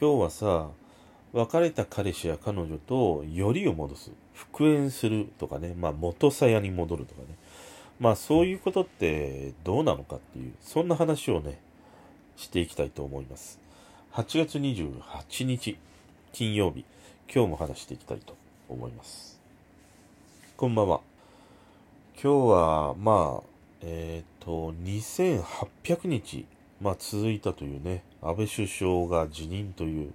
今日はさ別れた彼氏や彼女とよりを戻す。復縁するとかね。まあ元さやに戻るとかね。まあそういうことってどうなのかっていうそんな話をねしていきたいと思います。8月28日金曜日。今日も話していきたいと思います。こんばんは。今日はまあえっ、ー、と2800日まあ、続いたというね、安倍首相が辞任という、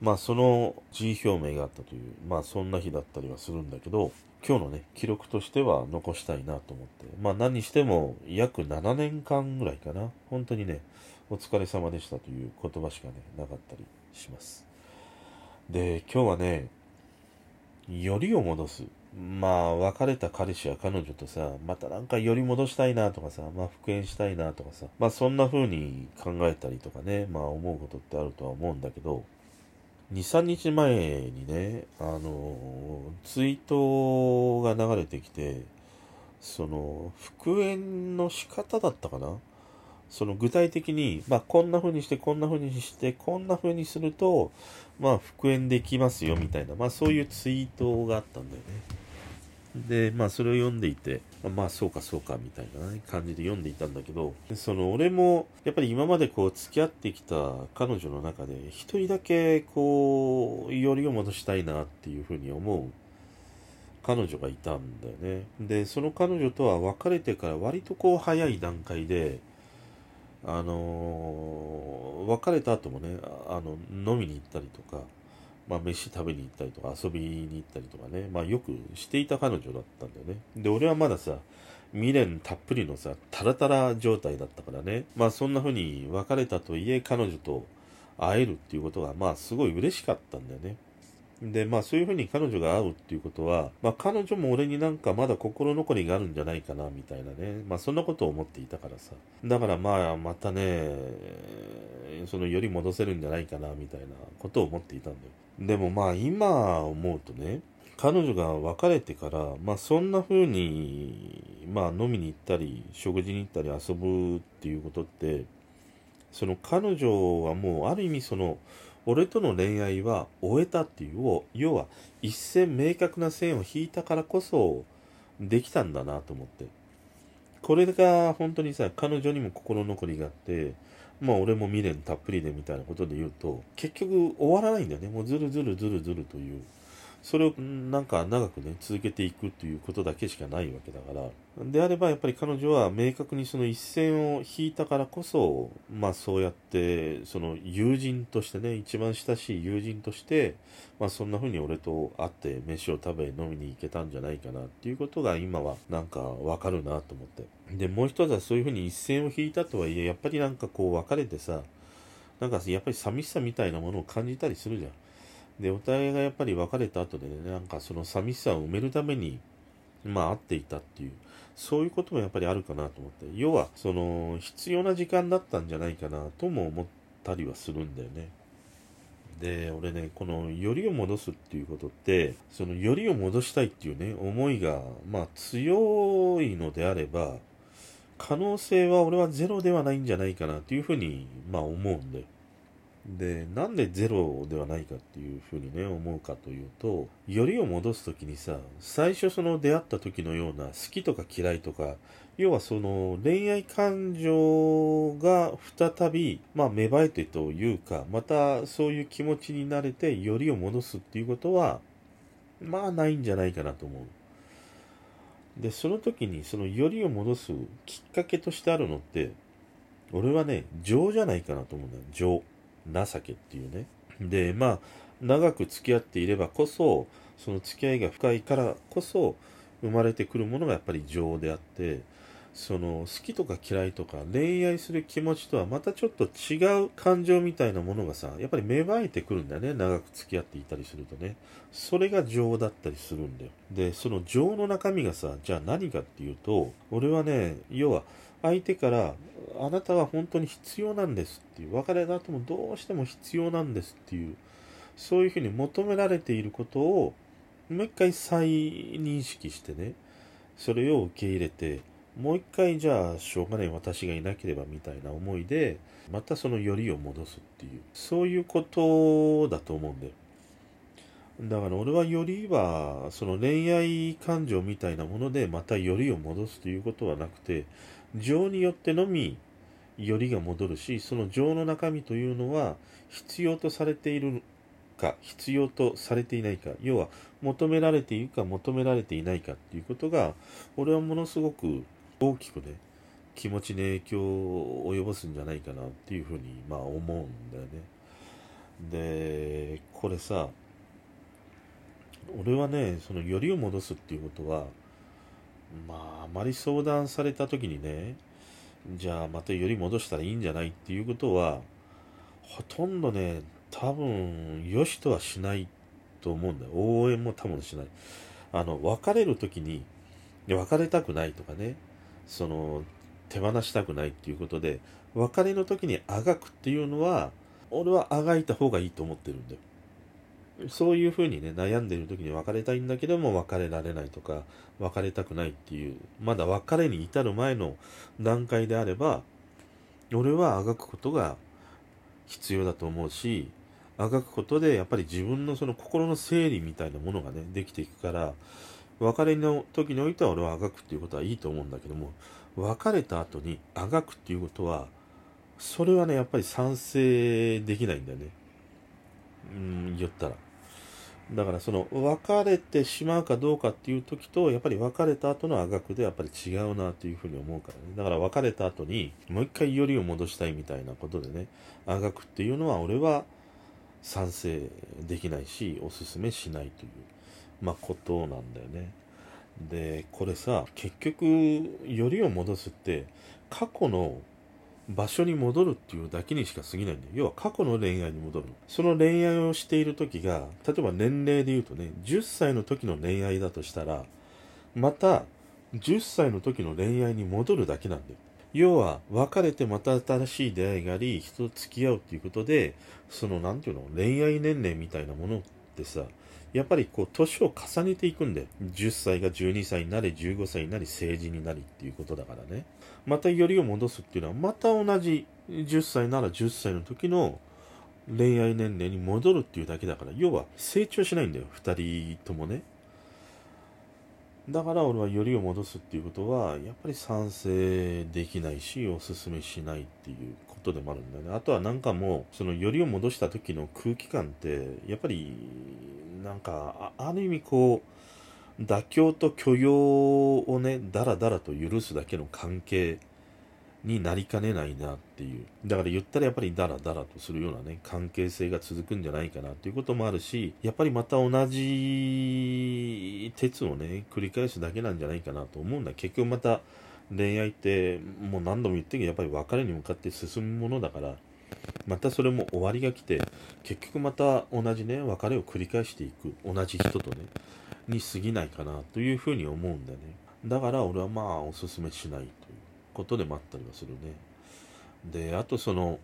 まあ、その辞意表明があったという、まあ、そんな日だったりはするんだけど、今日のね、記録としては残したいなと思って、まあ、何にしても約7年間ぐらいかな、本当にね、お疲れ様でしたという言葉しかね、なかったりします。で、今日はね、よりを戻す。まあ、別れた彼氏や彼女とさ、またなんか寄り戻したいなとかさ、まあ復縁したいなとかさ、まあそんな風に考えたりとかね、まあ思うことってあるとは思うんだけど、2、3日前にね、あの、ツイートが流れてきて、その、復縁の仕方だったかな？その具体的に、まあ、こんな風にして、こんな風にして、こんな風にすると、まあ、復縁できますよ、みたいな、まあ、そういうツイートがあったんだよね。で、まあそれを読んでいて、まあそうかそうかみたいな、感じで読んでいたんだけど、その俺もやっぱり今までこう付き合ってきた彼女の中で一人だけこう、よりを戻したいなっていうふうに思う彼女がいたんだよね。で、その彼女とは別れてから割とこう早い段階で、あのー、別れた後もね、あの、飲みに行ったりとか、まあ、飯食べに行ったりとか遊びに行ったりとかね、まあ、よくしていた彼女だったんだよね。で、俺はまださ、未練たっぷりのさ、タラタラ状態だったからね、まあそんな風に別れたといえ彼女と会えるっていうことが、まあすごい嬉しかったんだよね。で、まあそういうふうに彼女が会うっていうことは、まあ彼女も俺になんかまだ心残りがあるんじゃないかな、みたいなね。まあそんなことを思っていたからさ。だからまあまたね、そのより戻せるんじゃないかな、みたいなことを思っていたんだよ。でもまあ今思うとね、彼女が別れてから、まあそんな風に、まあ飲みに行ったり、食事に行ったり遊ぶっていうことって、その彼女はもうある意味その、俺との恋愛は終えたっていうを、要は一線明確な線を引いたからこそできたんだなと思って。これが本当にさ、彼女にも心残りがあって、まあ俺も未練たっぷりでみたいなことで言うと、結局終わらないんだよね。もうずるずるずるずるという。それをなんか長くね、続けていくということだけしかないわけだから。であればやっぱり彼女は明確にその一線を引いたからこそ、まあそうやって、その友人としてね、一番親しい友人として、まあそんな風に俺と会って飯を食べ飲みに行けたんじゃないかなっていうことが今はなんかわかるなと思って。で、もう一つはそういう風に一線を引いたとはいえ、やっぱりなんかこう別れてさ、なんかやっぱり寂しさみたいなものを感じたりするじゃん。で、お互いがやっぱり別れた後でね、なんかその寂しさを埋めるために、まあ会っていたっていう、そういうこともやっぱりあるかなと思って。要は、その、必要な時間だったんじゃないかなとも思ったりはするんだよね。で、俺ね、この、よりを戻すっていうことって、その、よりを戻したいっていうね、思いが、まあ、強いのであれば、可能性は俺はゼロではないんじゃないかなっていうふうに、まあ思うんだよ。で、なんでゼロではないかっていうふうにね、思うかというと、よりを戻すときにさ、最初その出会った時のような好きとか嫌いとか、要はその恋愛感情が再び、まあ芽生えてというか、またそういう気持ちになれてよりを戻すっていうことは、まあないんじゃないかなと思う。で、その時にそのよりを戻すきっかけとしてあるのって、俺はね、情じゃないかなと思うんだよ。情。情けっていうね。で、まあ、長く付き合っていればこそ、その付き合いが深いからこそ、生まれてくるものがやっぱり情であって、その好きとか嫌いとか恋愛する気持ちとはまたちょっと違う感情みたいなものがさ、やっぱり芽生えてくるんだよね。長く付き合っていたりするとね。それが情だったりするんだよ。で、その情の中身がさ、じゃあ何かっていうと、俺はね、要は相手からあなたは本当に必要なんですっていう、別れた後もどうしても必要なんですっていう、そういうふうに求められていることを、もう一回再認識してね、それを受け入れて、もう一回じゃあしょうがない私がいなければみたいな思いでまたそのよりを戻すっていうそういうことだと思うんだよ。だから俺はよりはその恋愛感情みたいなものでまたよりを戻すということはなくて情によってのみよりが戻るしその情の中身というのは必要とされているか必要とされていないか要は求められているか求められていないかっていうことが俺はものすごく大きくね気持ちに影響を及ぼすんじゃないかなっていうふうにまあ思うんだよね。でこれさ俺はねそのよりを戻すっていうことはまああまり相談された時にねじゃあまたより戻したらいいんじゃないっていうことはほとんどね多分よしとはしないと思うんだよ。応援も多分しない。あの別れる時に別れたくないとかねその手放したくないっていうことで別れの時にあがくっていうのは俺はあがいた方がいいと思ってるんだよ。そういうふうにね、悩んでる時に別れたいんだけども別れられないとか、別れたくないっていう、まだ別れに至る前の段階であれば、俺はあがくことが必要だと思うし、あがくことでやっぱり自分のその心の整理みたいなものがね、できていくから、別れの時においては俺はあがくっていうことはいいと思うんだけども、別れた後にあがくっていうことは、それはね、やっぱり賛成できないんだよね。うん、言ったら。だからその別れてしまうかどうかっていう時とやっぱり別れた後のあがくでやっぱり違うなというふうに思うからね。だから別れた後にもう一回よりを戻したいみたいなことでねあがくっていうのは俺は賛成できないしおすすめしないというまあことなんだよね。でこれさ結局よりを戻すって過去の場所に戻るっていうだけにしか過ぎないんだよ。要は過去の恋愛に戻るの。その恋愛をしている時が、例えば年齢で言うとね、10歳の時の恋愛だとしたら、また10歳の時の恋愛に戻るだけなんだよ。要は、別れてまた新しい出会いがあり、人と付き合うっていうことで、その、なんていうの、恋愛年齢みたいなものってさ、やっぱりこう、年を重ねていくんだよ。10歳が12歳になり、15歳になり、成人になりっていうことだからね。またよりを戻すっていうのは、また同じ10歳なら10歳の時の恋愛年齢に戻るっていうだけだから、要は成長しないんだよ、2人ともね。だから俺はよりを戻すっていうことは、やっぱり賛成できないし、おすすめしないっていうことでもあるんだよね。あとはなんかもう、そのよりを戻した時の空気感って、やっぱり、なんか、ある意味こう、妥協と許容をね、だらだらと許すだけの関係になりかねないなっていう。だから言ったらやっぱりダラダラとするようなね、関係性が続くんじゃないかなっていうこともあるし、やっぱりまた同じ鉄をね、繰り返すだけなんじゃないかなと思うんだ。結局また恋愛ってもう何度も言ってるけど、やっぱり別れに向かって進むものだから、またそれも終わりが来て、結局また同じね、別れを繰り返していく。同じ人とね。に過ぎないかなというふうに思うんだね。だから俺はまあおすすめしないということでもあったりはするね。で、あとその、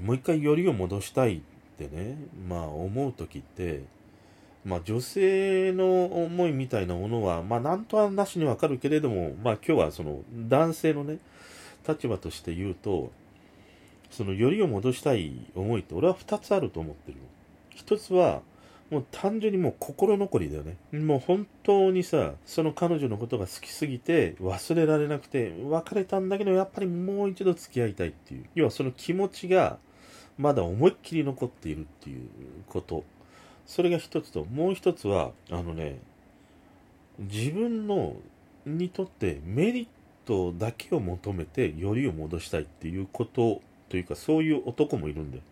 もう一回よりを戻したいってね、まあ思う時って、まあ女性の思いみたいなものは、まあなんとはなしにわかるけれども、まあ今日はその男性のね、立場として言うと、そのよりを戻したい思いって俺は2つあると思ってるの。1つは、もう単純にもう心残りだよね。もう本当にさ、その彼女のことが好きすぎて忘れられなくて別れたんだけどやっぱりもう一度付き合いたいっていう。要はその気持ちがまだ思いっきり残っているっていうこと。それが一つと、もう一つは、あのね、自分のにとってメリットだけを求めてよりを戻したいっていうことというかそういう男もいるんだよ。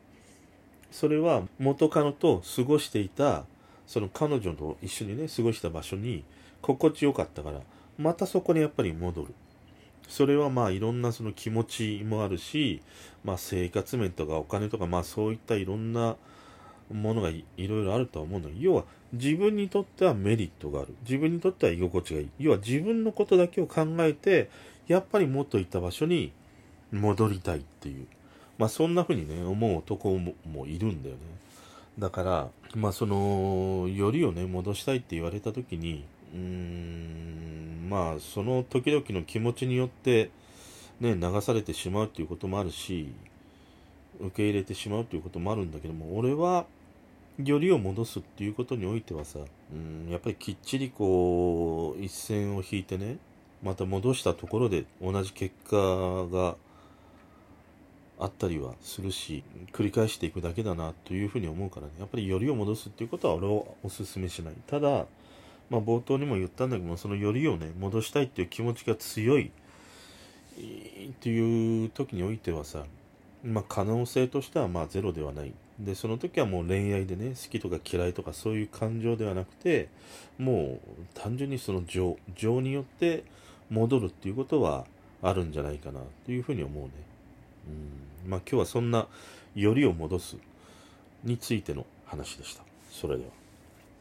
それは元カノと過ごしていたその彼女と一緒にね過ごした場所に心地よかったからまたそこにやっぱり戻る。それはまあいろんなその気持ちもあるし、まあ、生活面とかお金とかまあそういったいろんなものがいろいろあるとは思うんだけど要は自分にとってはメリットがある。自分にとっては居心地がいい。要は自分のことだけを考えてやっぱり元いた場所に戻りたいっていう。まあそんな風にね、思う男もいるんだよね。だから、まあその、よりをね、戻したいって言われた時に、うーんまあその時々の気持ちによってね流されてしまうっていうこともあるし受け入れてしまうっていうこともあるんだけども俺はよりを戻すっていうことにおいてはさうんやっぱりきっちりこう一線を引いてねまた戻したところで同じ結果があったりはするし繰り返していくだけだなというふうに思うからね。やっぱりよりを戻すっていうことは俺はお勧めしない。ただまあ冒頭にも言ったんだけどもそのよりをね戻したいっていう気持ちが強いっていう時においてはさまあ可能性としてはまあゼロではない。でその時はもう恋愛でね好きとか嫌いとかそういう感情ではなくてもう単純にその情情によって戻るっていうことはあるんじゃないかなというふうに思うね。まあ今日はそんなよりを戻すについての話でした。それでは。